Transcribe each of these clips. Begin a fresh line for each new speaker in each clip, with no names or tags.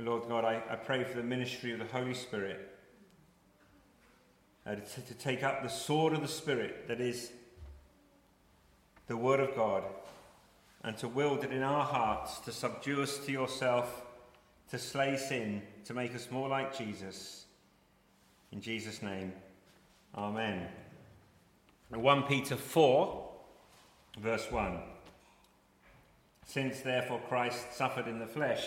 Lord God, I, I pray for the ministry of the Holy Spirit uh, to, to take up the sword of the Spirit that is the Word of God and to wield it in our hearts to subdue us to yourself, to slay sin, to make us more like Jesus. In Jesus' name, Amen. 1 Peter 4, verse 1. Since therefore Christ suffered in the flesh,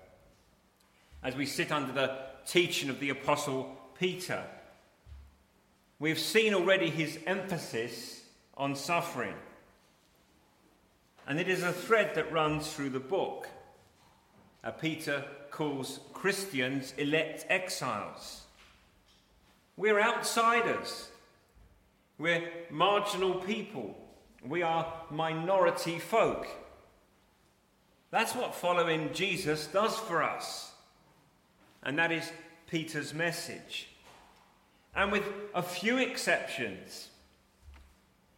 As we sit under the teaching of the Apostle Peter, We've seen already his emphasis on suffering. And it is a thread that runs through the book. Uh, Peter calls Christians elect exiles. We're outsiders. We're marginal people. We are minority folk. That's what following Jesus does for us. And that is Peter's message. And with a few exceptions,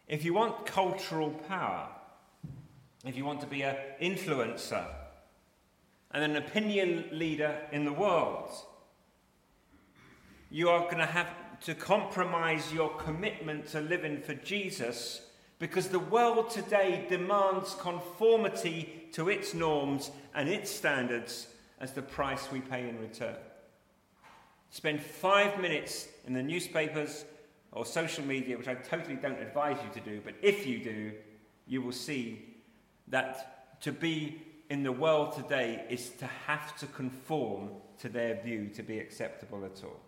if you want cultural power, if you want to be an influencer and an opinion leader in the world, you are going to have to compromise your commitment to living for Jesus because the world today demands conformity to its norms and its standards as the price we pay in return. Spend five minutes in the newspapers or social media, which I totally don't advise you to do, but if you do, you will see that to be in the world today is to have to conform to their view to be acceptable at all.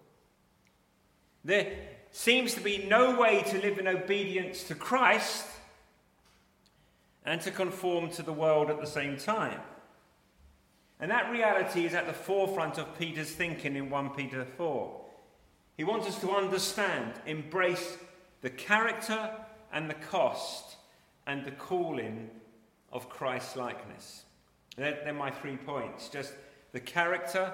There seems to be no way to live in obedience to Christ and to conform to the world at the same time. And that reality is at the forefront of Peter's thinking in 1 Peter 4. He wants us to understand, embrace the character and the cost and the calling of Christ likeness. They're, they're, my three points just the character,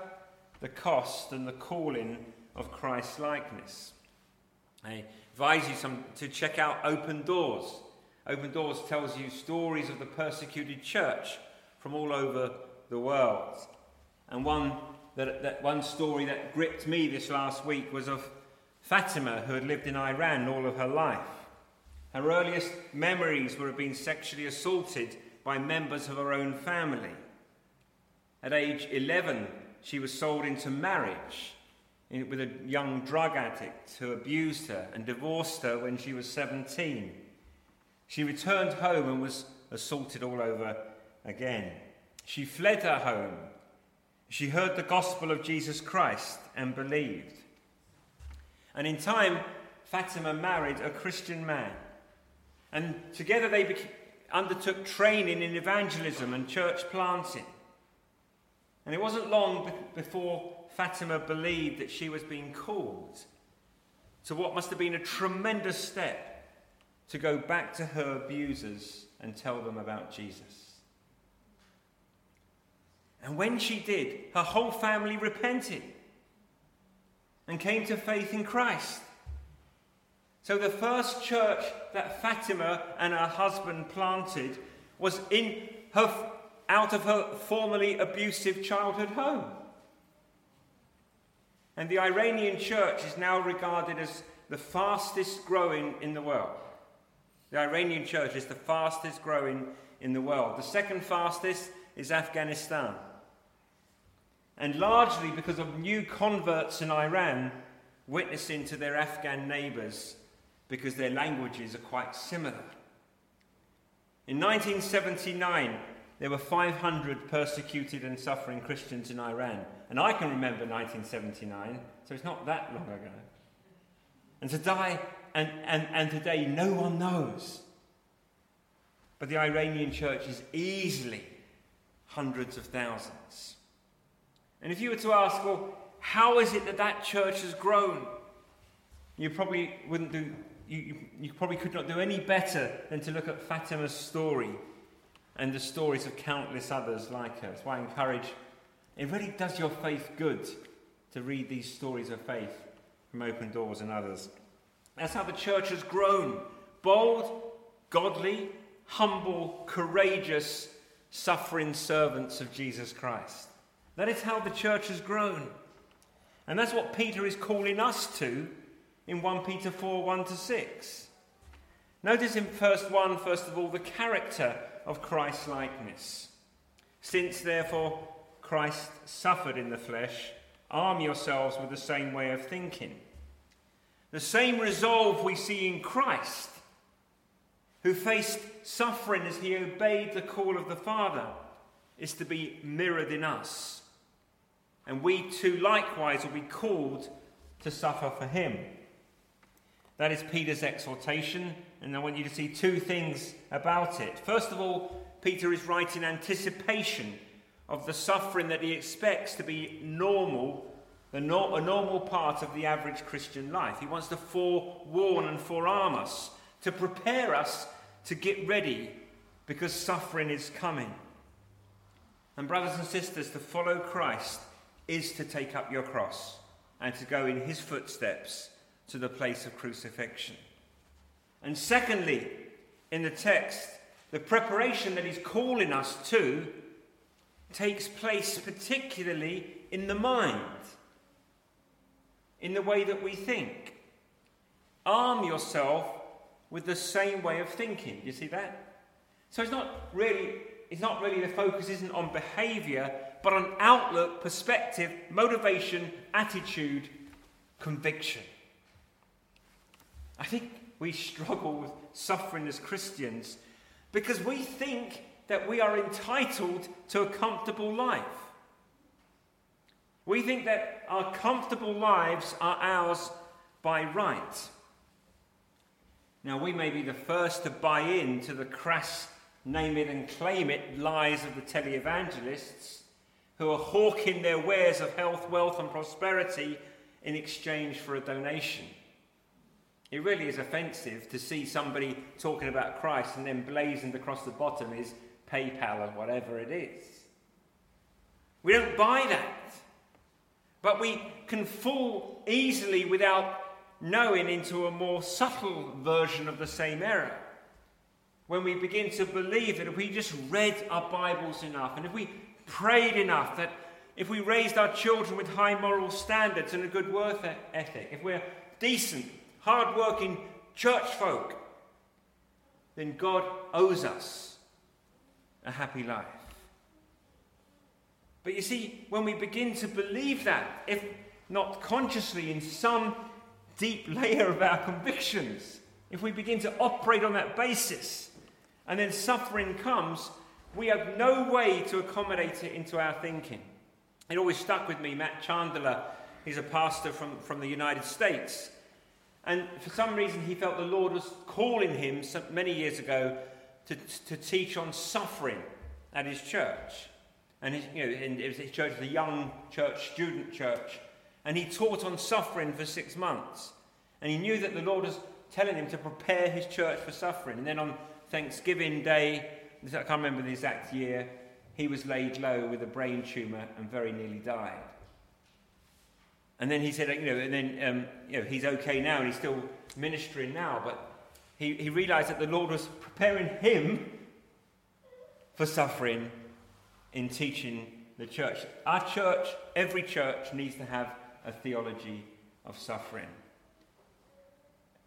the cost, and the calling of Christ likeness. I advise you some, to check out Open Doors. Open Doors tells you stories of the persecuted church from all over the world. And one, that, that one story that gripped me this last week was of Fatima, who had lived in Iran all of her life. Her earliest memories were of being sexually assaulted by members of her own family. At age 11, she was sold into marriage with a young drug addict who abused her and divorced her when she was 17. She returned home and was assaulted all over again. She fled her home. She heard the gospel of Jesus Christ and believed. And in time, Fatima married a Christian man. And together they undertook training in evangelism and church planting. And it wasn't long be- before Fatima believed that she was being called to what must have been a tremendous step to go back to her abusers and tell them about Jesus. And when she did, her whole family repented and came to faith in Christ. So the first church that Fatima and her husband planted was in her, out of her formerly abusive childhood home. And the Iranian church is now regarded as the fastest growing in the world. The Iranian church is the fastest growing in the world. The second fastest is Afghanistan. And largely because of new converts in Iran witnessing to their Afghan neighbours because their languages are quite similar. In 1979, there were 500 persecuted and suffering Christians in Iran. And I can remember 1979, so it's not that long ago. And today, and, and, and today no one knows. But the Iranian church is easily hundreds of thousands. And if you were to ask, well, how is it that that church has grown? You probably wouldn't do, you, you, probably could not do any better than to look at Fatima's story and the stories of countless others like her. Why I encourage, it really does your faith good to read these stories of faith from Open Doors and others. That's how the church has grown bold, godly, humble, courageous, suffering servants of Jesus Christ. That is how the church has grown. And that's what Peter is calling us to in 1 Peter 4 1 to 6. Notice in first 1, first of all, the character of Christ's likeness. Since, therefore, Christ suffered in the flesh, arm yourselves with the same way of thinking. The same resolve we see in Christ, who faced suffering as he obeyed the call of the Father, is to be mirrored in us. And we too likewise will be called to suffer for him. That is Peter's exhortation, and I want you to see two things about it. First of all, Peter is writing anticipation of the suffering that he expects to be normal, a normal part of the average Christian life. He wants to forewarn and forearm us, to prepare us to get ready because suffering is coming. And, brothers and sisters, to follow Christ is to take up your cross and to go in his footsteps to the place of crucifixion. And secondly, in the text, the preparation that he's calling us to takes place particularly in the mind, in the way that we think. Arm yourself with the same way of thinking. You see that? So it's not really, it's not really the focus isn't on behavior, but on outlook, perspective, motivation, attitude, conviction. I think we struggle with suffering as Christians because we think that we are entitled to a comfortable life. We think that our comfortable lives are ours by right. Now, we may be the first to buy in to the crass name it and claim it lies of the televangelists who are hawking their wares of health, wealth, and prosperity in exchange for a donation. It really is offensive to see somebody talking about Christ and then blazoned across the bottom is PayPal or whatever it is. We don't buy that. But we can fall easily without knowing into a more subtle version of the same error. When we begin to believe that if we just read our Bibles enough and if we prayed enough, that if we raised our children with high moral standards and a good work ethic, if we're decent, hard-working church folk, then God owes us a happy life. But you see, when we begin to believe that, if not consciously in some deep layer of our convictions, if we begin to operate on that basis, and then suffering comes, we have no way to accommodate it into our thinking. It always stuck with me. Matt Chandler, he's a pastor from, from the United States. And for some reason, he felt the Lord was calling him many years ago to, to teach on suffering at his church. And his, you know, it was his church a young church, student church. And he taught on suffering for six months. And he knew that the Lord was telling him to prepare his church for suffering. And then on Thanksgiving Day, I can't remember the exact year, he was laid low with a brain tumour and very nearly died. And then he said, you know, and then um, you know, he's okay now and he's still ministering now, but he, he realized that the Lord was preparing him for suffering in teaching the church. Our church, every church, needs to have a theology of suffering.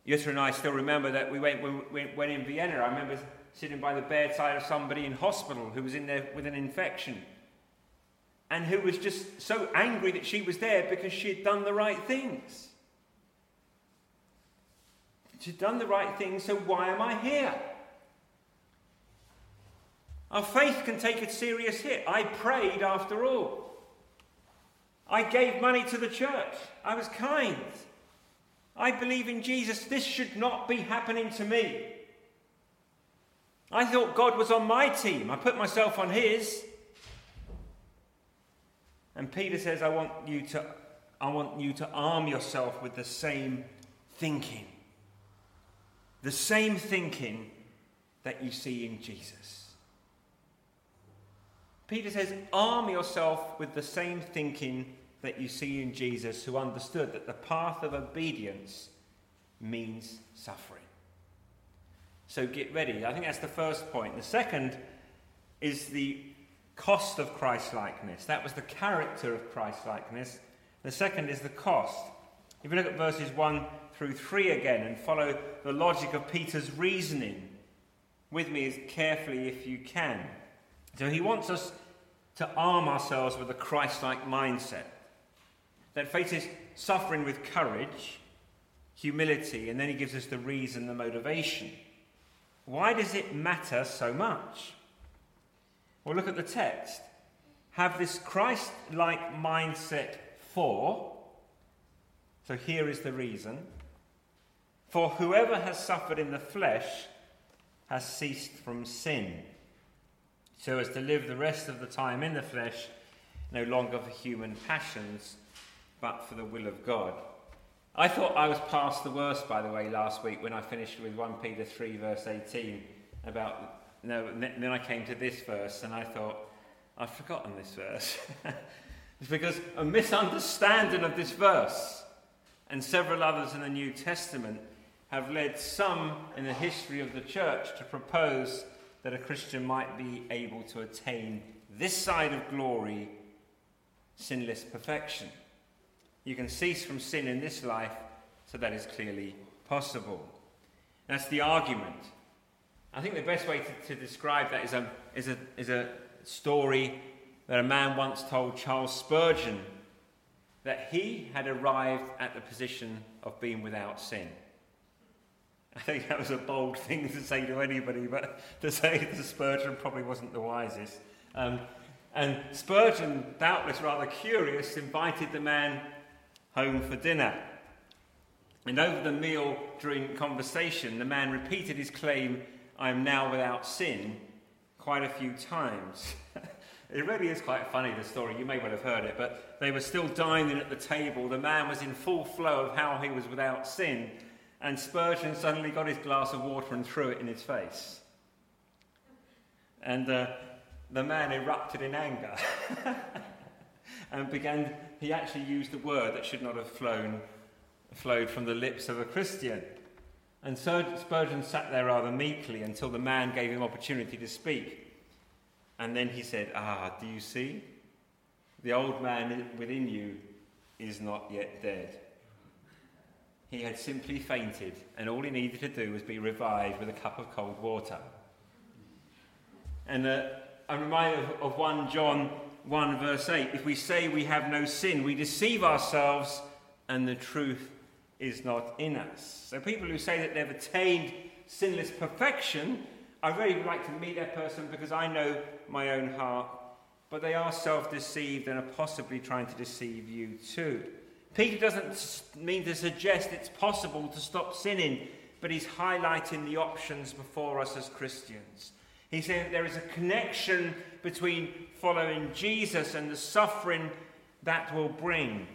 Jutta and I still remember that we went, we went in Vienna. I remember sitting by the bedside of somebody in hospital who was in there with an infection. and who was just so angry that she was there because she had done the right things. She'd done the right things, so why am I here? Our faith can take a serious hit. I prayed after all. I gave money to the church. I was kind. I believe in Jesus. This should not be happening to me. I thought God was on my team. I put myself on his. And Peter says, I want you to, I want you to arm yourself with the same thinking. The same thinking that you see in Jesus. Peter says, arm yourself with the same thinking that you see in Jesus, who understood that the path of obedience means suffering. So get ready. I think that's the first point. The second is the cost of Christlikeness. That was the character of Christlikeness. The second is the cost. If you look at verses 1 through 3 again and follow the logic of Peter's reasoning with me as carefully if you can. So he wants us to arm ourselves with a Christ like mindset that faces suffering with courage, humility, and then he gives us the reason, the motivation. Why does it matter so much? Well, look at the text. Have this Christ like mindset for, so here is the reason. For whoever has suffered in the flesh has ceased from sin, so as to live the rest of the time in the flesh, no longer for human passions, but for the will of God. I thought I was past the worst, by the way, last week when I finished with 1 Peter 3, verse 18, about. No, then I came to this verse and I thought, I've forgotten this verse. it's because a misunderstanding of this verse and several others in the New Testament have led some in the history of the church to propose that a Christian might be able to attain this side of glory, sinless perfection. You can cease from sin in this life, so that is clearly possible. That's the argument. I think the best way to, to describe that is a, is, a, is a story that a man once told Charles Spurgeon that he had arrived at the position of being without sin. I think that was a bold thing to say to anybody, but to say to Spurgeon probably wasn't the wisest. Um, and Spurgeon, doubtless rather curious, invited the man home for dinner. And over the meal during conversation, the man repeated his claim, I am now without sin, quite a few times. it really is quite funny, the story. You may well have heard it, but they were still dining at the table. The man was in full flow of how he was without sin, and Spurgeon suddenly got his glass of water and threw it in his face. And uh, the man erupted in anger. and began, he actually used a word that should not have flown, flowed from the lips of a Christian. And so Spurgeon sat there rather meekly until the man gave him opportunity to speak. And then he said, Ah, do you see? The old man within you is not yet dead. He had simply fainted, and all he needed to do was be revived with a cup of cold water. And uh, I'm reminded of, of 1 John 1, verse 8 if we say we have no sin, we deceive ourselves and the truth is not in us. So, people who say that they've attained sinless perfection, I really would like to meet that person because I know my own heart, but they are self deceived and are possibly trying to deceive you too. Peter doesn't mean to suggest it's possible to stop sinning, but he's highlighting the options before us as Christians. He's saying that there is a connection between following Jesus and the suffering that will bring,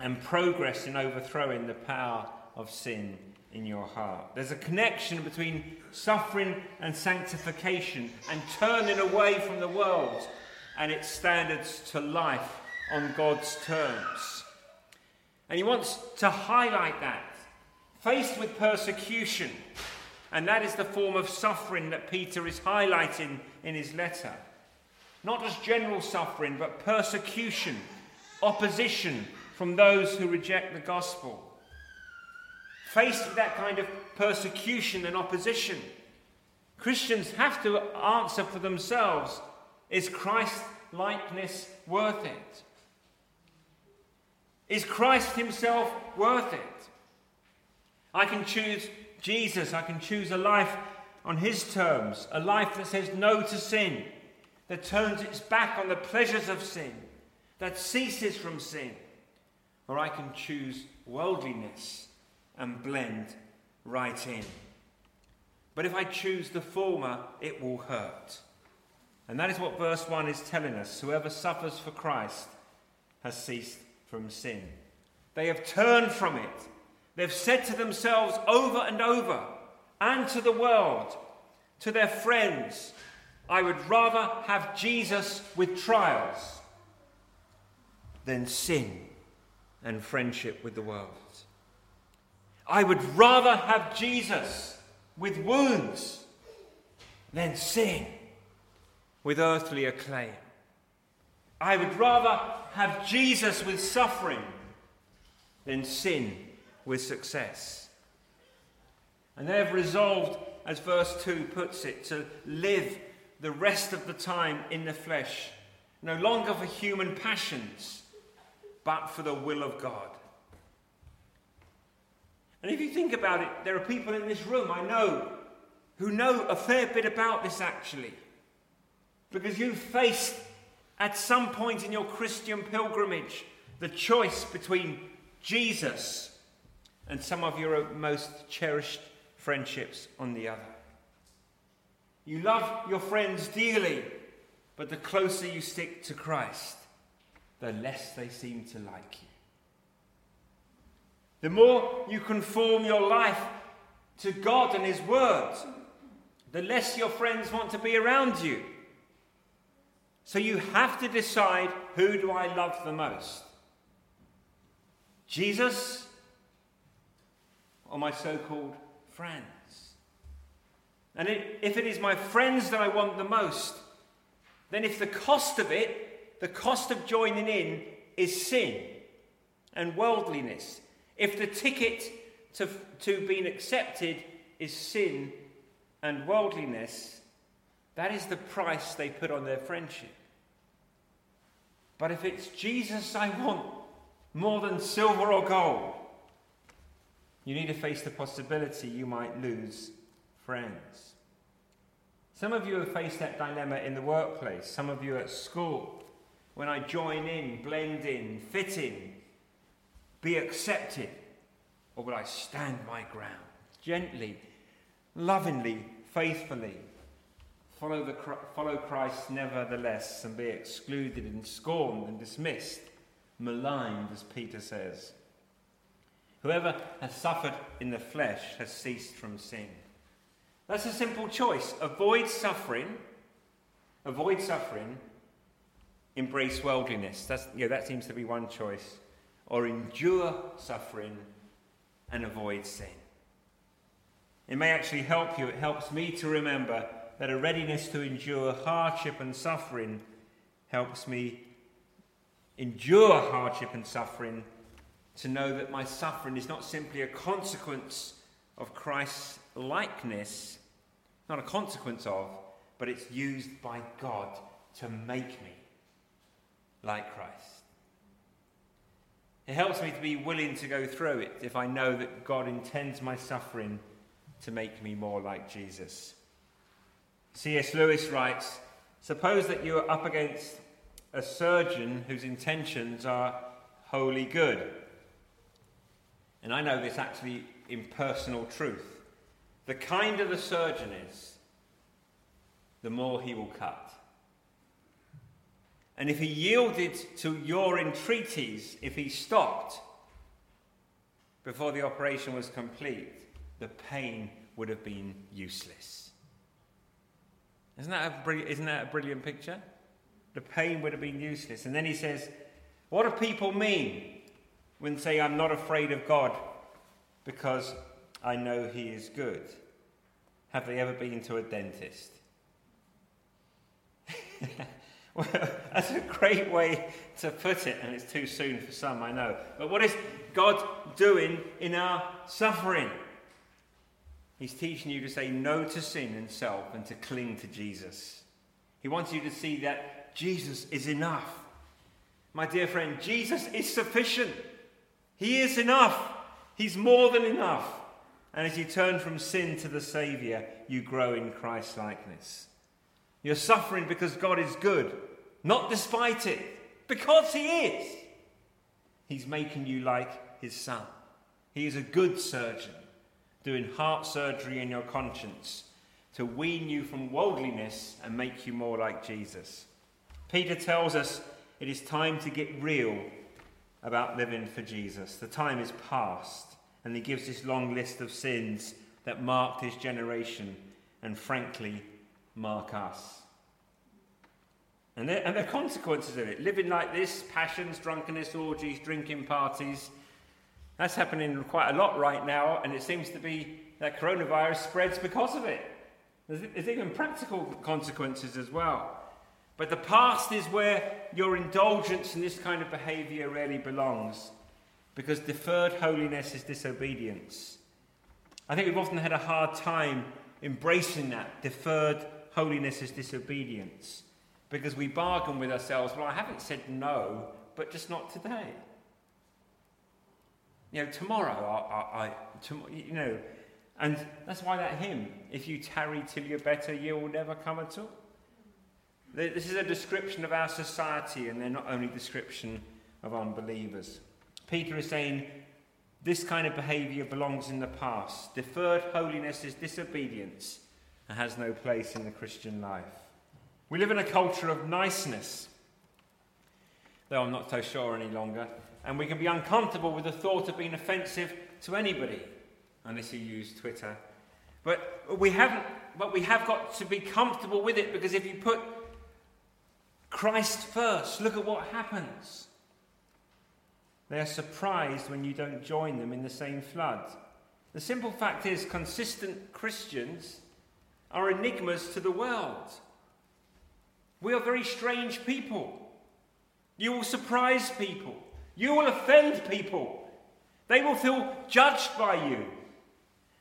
and progress in overthrowing the power of sin in your heart. There's a connection between suffering and sanctification and turning away from the world and its standards to life on God's terms. And he wants to highlight that. Faced with persecution, and that is the form of suffering that Peter is highlighting in his letter. Not just general suffering, but persecution, opposition from those who reject the gospel. Faced with that kind of persecution and opposition, Christians have to answer for themselves is Christ likeness worth it? Is Christ Himself worth it? I can choose Jesus. I can choose a life on His terms, a life that says no to sin, that turns its back on the pleasures of sin, that ceases from sin. Or I can choose worldliness and blend right in. But if I choose the former, it will hurt. And that is what verse 1 is telling us. Whoever suffers for Christ has ceased from sin. They have turned from it. They've said to themselves over and over, and to the world, to their friends, I would rather have Jesus with trials than sin and friendship with the world. I would rather have Jesus with wounds than sin with earthly acclaim. I would rather have Jesus with suffering than sin with success. And they have resolved, as verse 2 puts it, to live the rest of the time in the flesh, no longer for human passions, but for the will of God. And if you think about it, there are people in this room I know who know a fair bit about this actually. Because you faced at some point in your Christian pilgrimage the choice between Jesus and some of your most cherished friendships on the other. You love your friends dearly, but the closer you stick to Christ, the less they seem to like you. The more you conform your life to God and His Word, the less your friends want to be around you. So you have to decide who do I love the most? Jesus or my so called friends? And it, if it is my friends that I want the most, then if the cost of it, the cost of joining in, is sin and worldliness, if the ticket to, to being accepted is sin and worldliness, that is the price they put on their friendship. But if it's Jesus I want more than silver or gold, you need to face the possibility you might lose friends. Some of you have faced that dilemma in the workplace, some of you at school. When I join in, blend in, fit in, be accepted, or will I stand my ground? Gently, lovingly, faithfully, follow, the, follow Christ nevertheless and be excluded and scorned and dismissed, maligned, as Peter says. Whoever has suffered in the flesh has ceased from sin. That's a simple choice. Avoid suffering, avoid suffering, embrace worldliness. That's, you know, that seems to be one choice. Or endure suffering and avoid sin. It may actually help you. It helps me to remember that a readiness to endure hardship and suffering helps me endure hardship and suffering to know that my suffering is not simply a consequence of Christ's likeness, not a consequence of, but it's used by God to make me like Christ. It helps me to be willing to go through it if I know that God intends my suffering to make me more like Jesus. C.S. Lewis writes Suppose that you are up against a surgeon whose intentions are wholly good. And I know this actually in personal truth. The kinder the surgeon is, the more he will cut. And if he yielded to your entreaties, if he stopped before the operation was complete, the pain would have been useless. Isn't that a, isn't that a brilliant picture? The pain would have been useless. And then he says, What do people mean when say, I'm not afraid of God because I know He is good? Have they ever been to a dentist? well, that's a great way to put it, and it's too soon for some, I know. But what is God doing in our suffering? He's teaching you to say no to sin and self and to cling to Jesus. He wants you to see that Jesus is enough. My dear friend, Jesus is sufficient. He is enough. He's more than enough. And as you turn from sin to the Saviour, you grow in Christ likeness. You're suffering because God is good, not despite it, because He is. He's making you like His Son. He is a good surgeon, doing heart surgery in your conscience to wean you from worldliness and make you more like Jesus. Peter tells us it is time to get real about living for Jesus. The time is past, and he gives this long list of sins that marked his generation and, frankly, mark us. And there, and the consequences of it living like this passions, drunkenness, orgies, drinking parties that's happening quite a lot right now, and it seems to be that coronavirus spreads because of it. There's, there's even practical consequences as well. But the past is where your indulgence in this kind of behavior really belongs, because deferred holiness is disobedience. I think we've often had a hard time embracing that. Deferred holiness is disobedience, because we bargain with ourselves. Well, I haven't said no, but just not today. You know, tomorrow, I, I, I you know, and that's why that hymn, if you tarry till you're better, you will never come at all. This is a description of our society, and they're not only description of unbelievers. Peter is saying this kind of behaviour belongs in the past. Deferred holiness is disobedience and has no place in the Christian life. We live in a culture of niceness, though I'm not so sure any longer, and we can be uncomfortable with the thought of being offensive to anybody, unless you use Twitter. But we haven't but we have got to be comfortable with it because if you put Christ first. Look at what happens. They are surprised when you don't join them in the same flood. The simple fact is, consistent Christians are enigmas to the world. We are very strange people. You will surprise people. You will offend people. They will feel judged by you.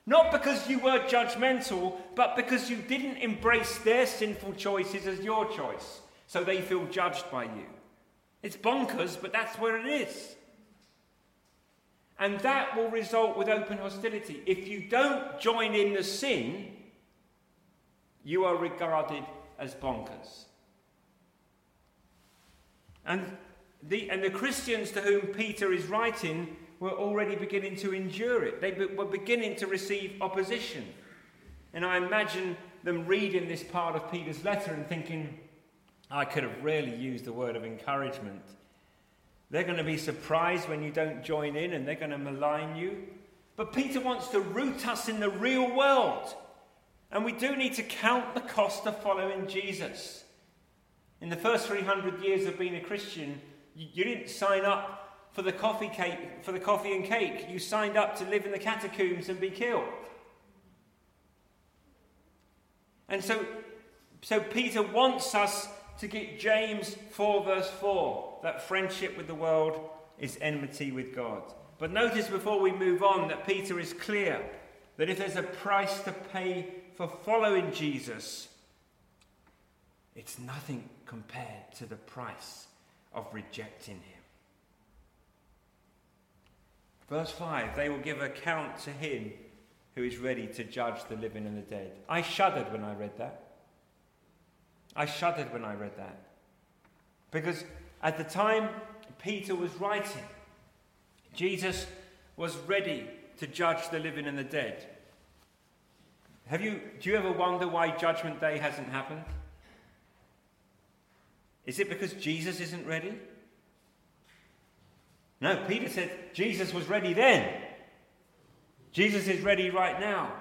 Not because you were judgmental, but because you didn't embrace their sinful choices as your choice so they feel judged by you. It's bonkers, but that's where it is. And that will result with open hostility. If you don't join in the sin, you are regarded as bonkers. And the, and the Christians to whom Peter is writing were already beginning to endure it. They were beginning to receive opposition. And I imagine them reading this part of Peter's letter and thinking, I could have really used the word of encouragement. They're going to be surprised when you don't join in and they're going to malign you. But Peter wants to root us in the real world. And we do need to count the cost of following Jesus. In the first 300 years of being a Christian, you didn't sign up for the coffee cake for the coffee and cake. You signed up to live in the catacombs and be killed. And so, so Peter wants us to get James 4, verse 4, that friendship with the world is enmity with God. But notice before we move on that Peter is clear that if there's a price to pay for following Jesus, it's nothing compared to the price of rejecting him. Verse 5 They will give account to him who is ready to judge the living and the dead. I shuddered when I read that. I shuddered when I read that. Because at the time Peter was writing, Jesus was ready to judge the living and the dead. Have you, do you ever wonder why Judgment Day hasn't happened? Is it because Jesus isn't ready? No, Peter said Jesus was ready then. Jesus is ready right now.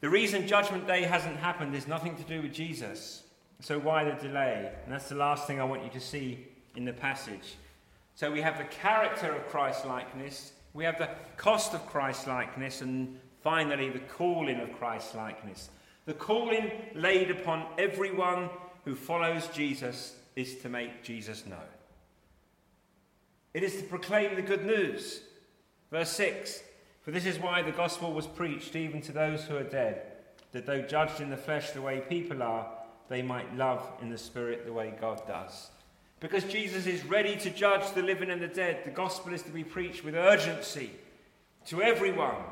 The reason Judgment Day hasn't happened is nothing to do with Jesus. So why the delay? And that's the last thing I want you to see in the passage. So we have the character of Christ likeness, we have the cost of Christ likeness, and finally the calling of Christ likeness. The calling laid upon everyone who follows Jesus is to make Jesus known. It is to proclaim the good news. Verse 6 for this is why the gospel was preached even to those who are dead, that though judged in the flesh the way people are, they might love in the Spirit the way God does. Because Jesus is ready to judge the living and the dead, the gospel is to be preached with urgency to everyone,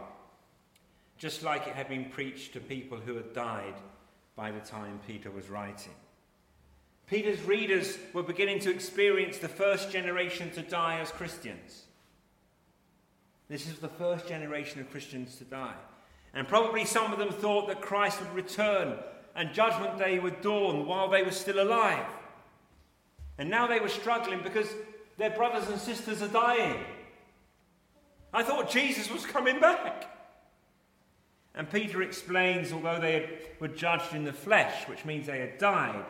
just like it had been preached to people who had died by the time Peter was writing. Peter's readers were beginning to experience the first generation to die as Christians. This is the first generation of Christians to die. And probably some of them thought that Christ would return and Judgment Day would dawn while they were still alive. And now they were struggling because their brothers and sisters are dying. I thought Jesus was coming back. And Peter explains, although they were judged in the flesh, which means they had died,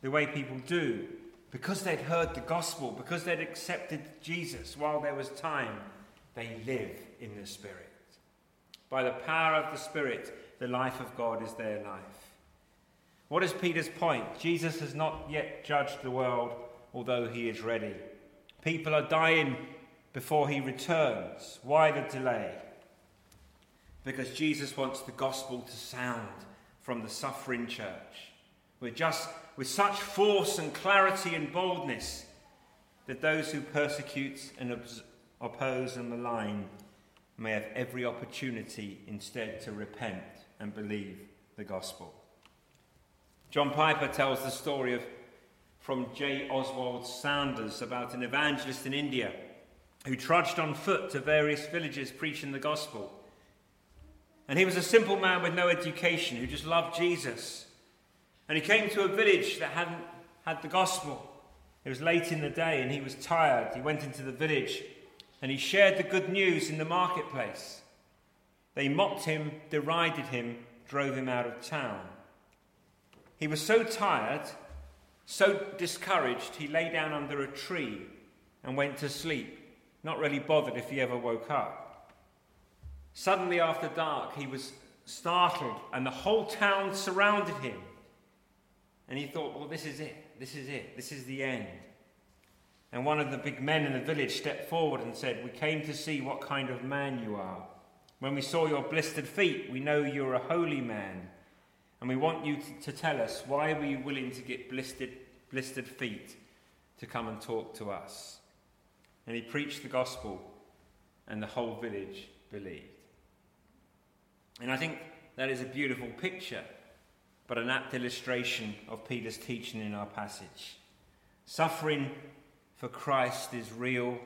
the way people do, because they'd heard the gospel, because they'd accepted Jesus while there was time, they live in the Spirit. By the power of the Spirit, the life of God is their life. What is Peter's point? Jesus has not yet judged the world, although he is ready. People are dying before he returns. Why the delay? Because Jesus wants the gospel to sound from the suffering church with just with such force and clarity and boldness that those who persecute and oppose and malign may have every opportunity instead to repent and believe the gospel. John Piper tells the story of from J. Oswald Sanders about an evangelist in India who trudged on foot to various villages preaching the gospel. And he was a simple man with no education who just loved Jesus. And he came to a village that hadn't had the gospel. It was late in the day and he was tired. He went into the village and he shared the good news in the marketplace. They mocked him, derided him, drove him out of town. He was so tired, so discouraged, he lay down under a tree and went to sleep, not really bothered if he ever woke up. Suddenly, after dark, he was startled, and the whole town surrounded him. And he thought, well, this is it. This is it. This is the end. And one of the big men in the village stepped forward and said, We came to see what kind of man you are. When we saw your blistered feet, we know you're a holy man. And we want you to, to tell us why were you willing to get blistered, blistered feet to come and talk to us? And he preached the gospel, and the whole village believed. And I think that is a beautiful picture, but an apt illustration of Peter's teaching in our passage. Suffering for Christ is real,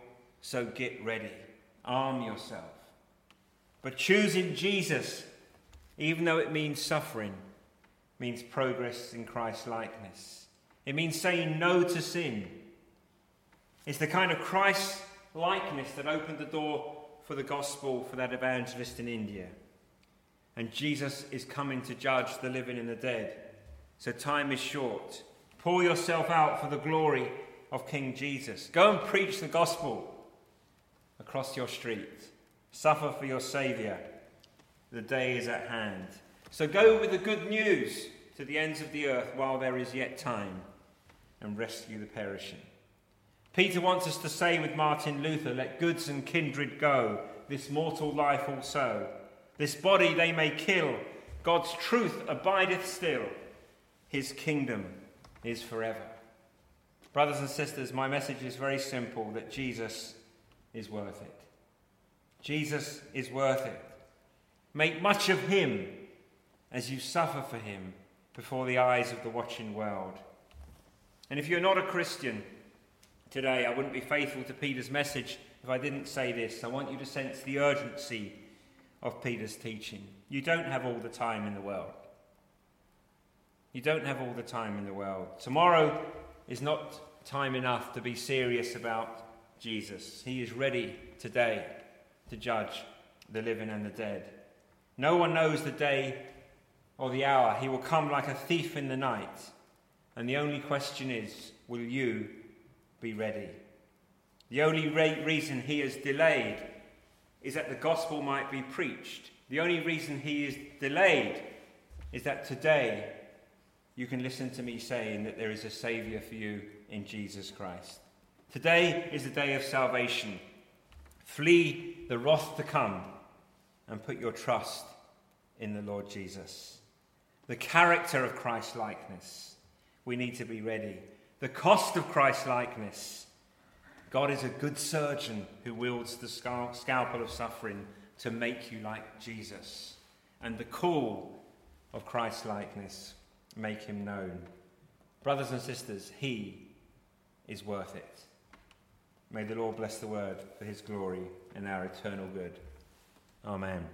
so get ready. Arm yourself. But choosing Jesus, even though it means suffering, means progress in Christ likeness. It means saying no to sin. It's the kind of Christ likeness that opened the door for the gospel for that evangelist in India. And Jesus is coming to judge the living and the dead. So time is short. Pour yourself out for the glory of King Jesus. Go and preach the gospel across your street. Suffer for your Saviour. The day is at hand. So go with the good news to the ends of the earth while there is yet time and rescue the perishing. Peter wants us to say with Martin Luther, Let goods and kindred go, this mortal life also. This body they may kill, God's truth abideth still, his kingdom is forever. Brothers and sisters, my message is very simple that Jesus is worth it. Jesus is worth it. Make much of him as you suffer for him before the eyes of the watching world. And if you're not a Christian today, I wouldn't be faithful to Peter's message if I didn't say this. I want you to sense the urgency of Peter's teaching. You don't have all the time in the world. You don't have all the time in the world. Tomorrow is not time enough to be serious about Jesus. He is ready today to judge the living and the dead. No one knows the day or the hour. He will come like a thief in the night. And the only question is will you be ready? The only re- reason he is delayed is that the gospel might be preached. The only reason he is delayed is that today you can listen to me saying that there is a Saviour for you in Jesus Christ. Today is the day of salvation. Flee the wrath to come and put your trust in the Lord Jesus. The character of Christ likeness. We need to be ready. The cost of Christ likeness. God is a good surgeon who wields the scalpel of suffering to make you like Jesus. And the call of Christ likeness, make him known. Brothers and sisters, he is worth it. May the Lord bless the word for his glory and our eternal good. Amen.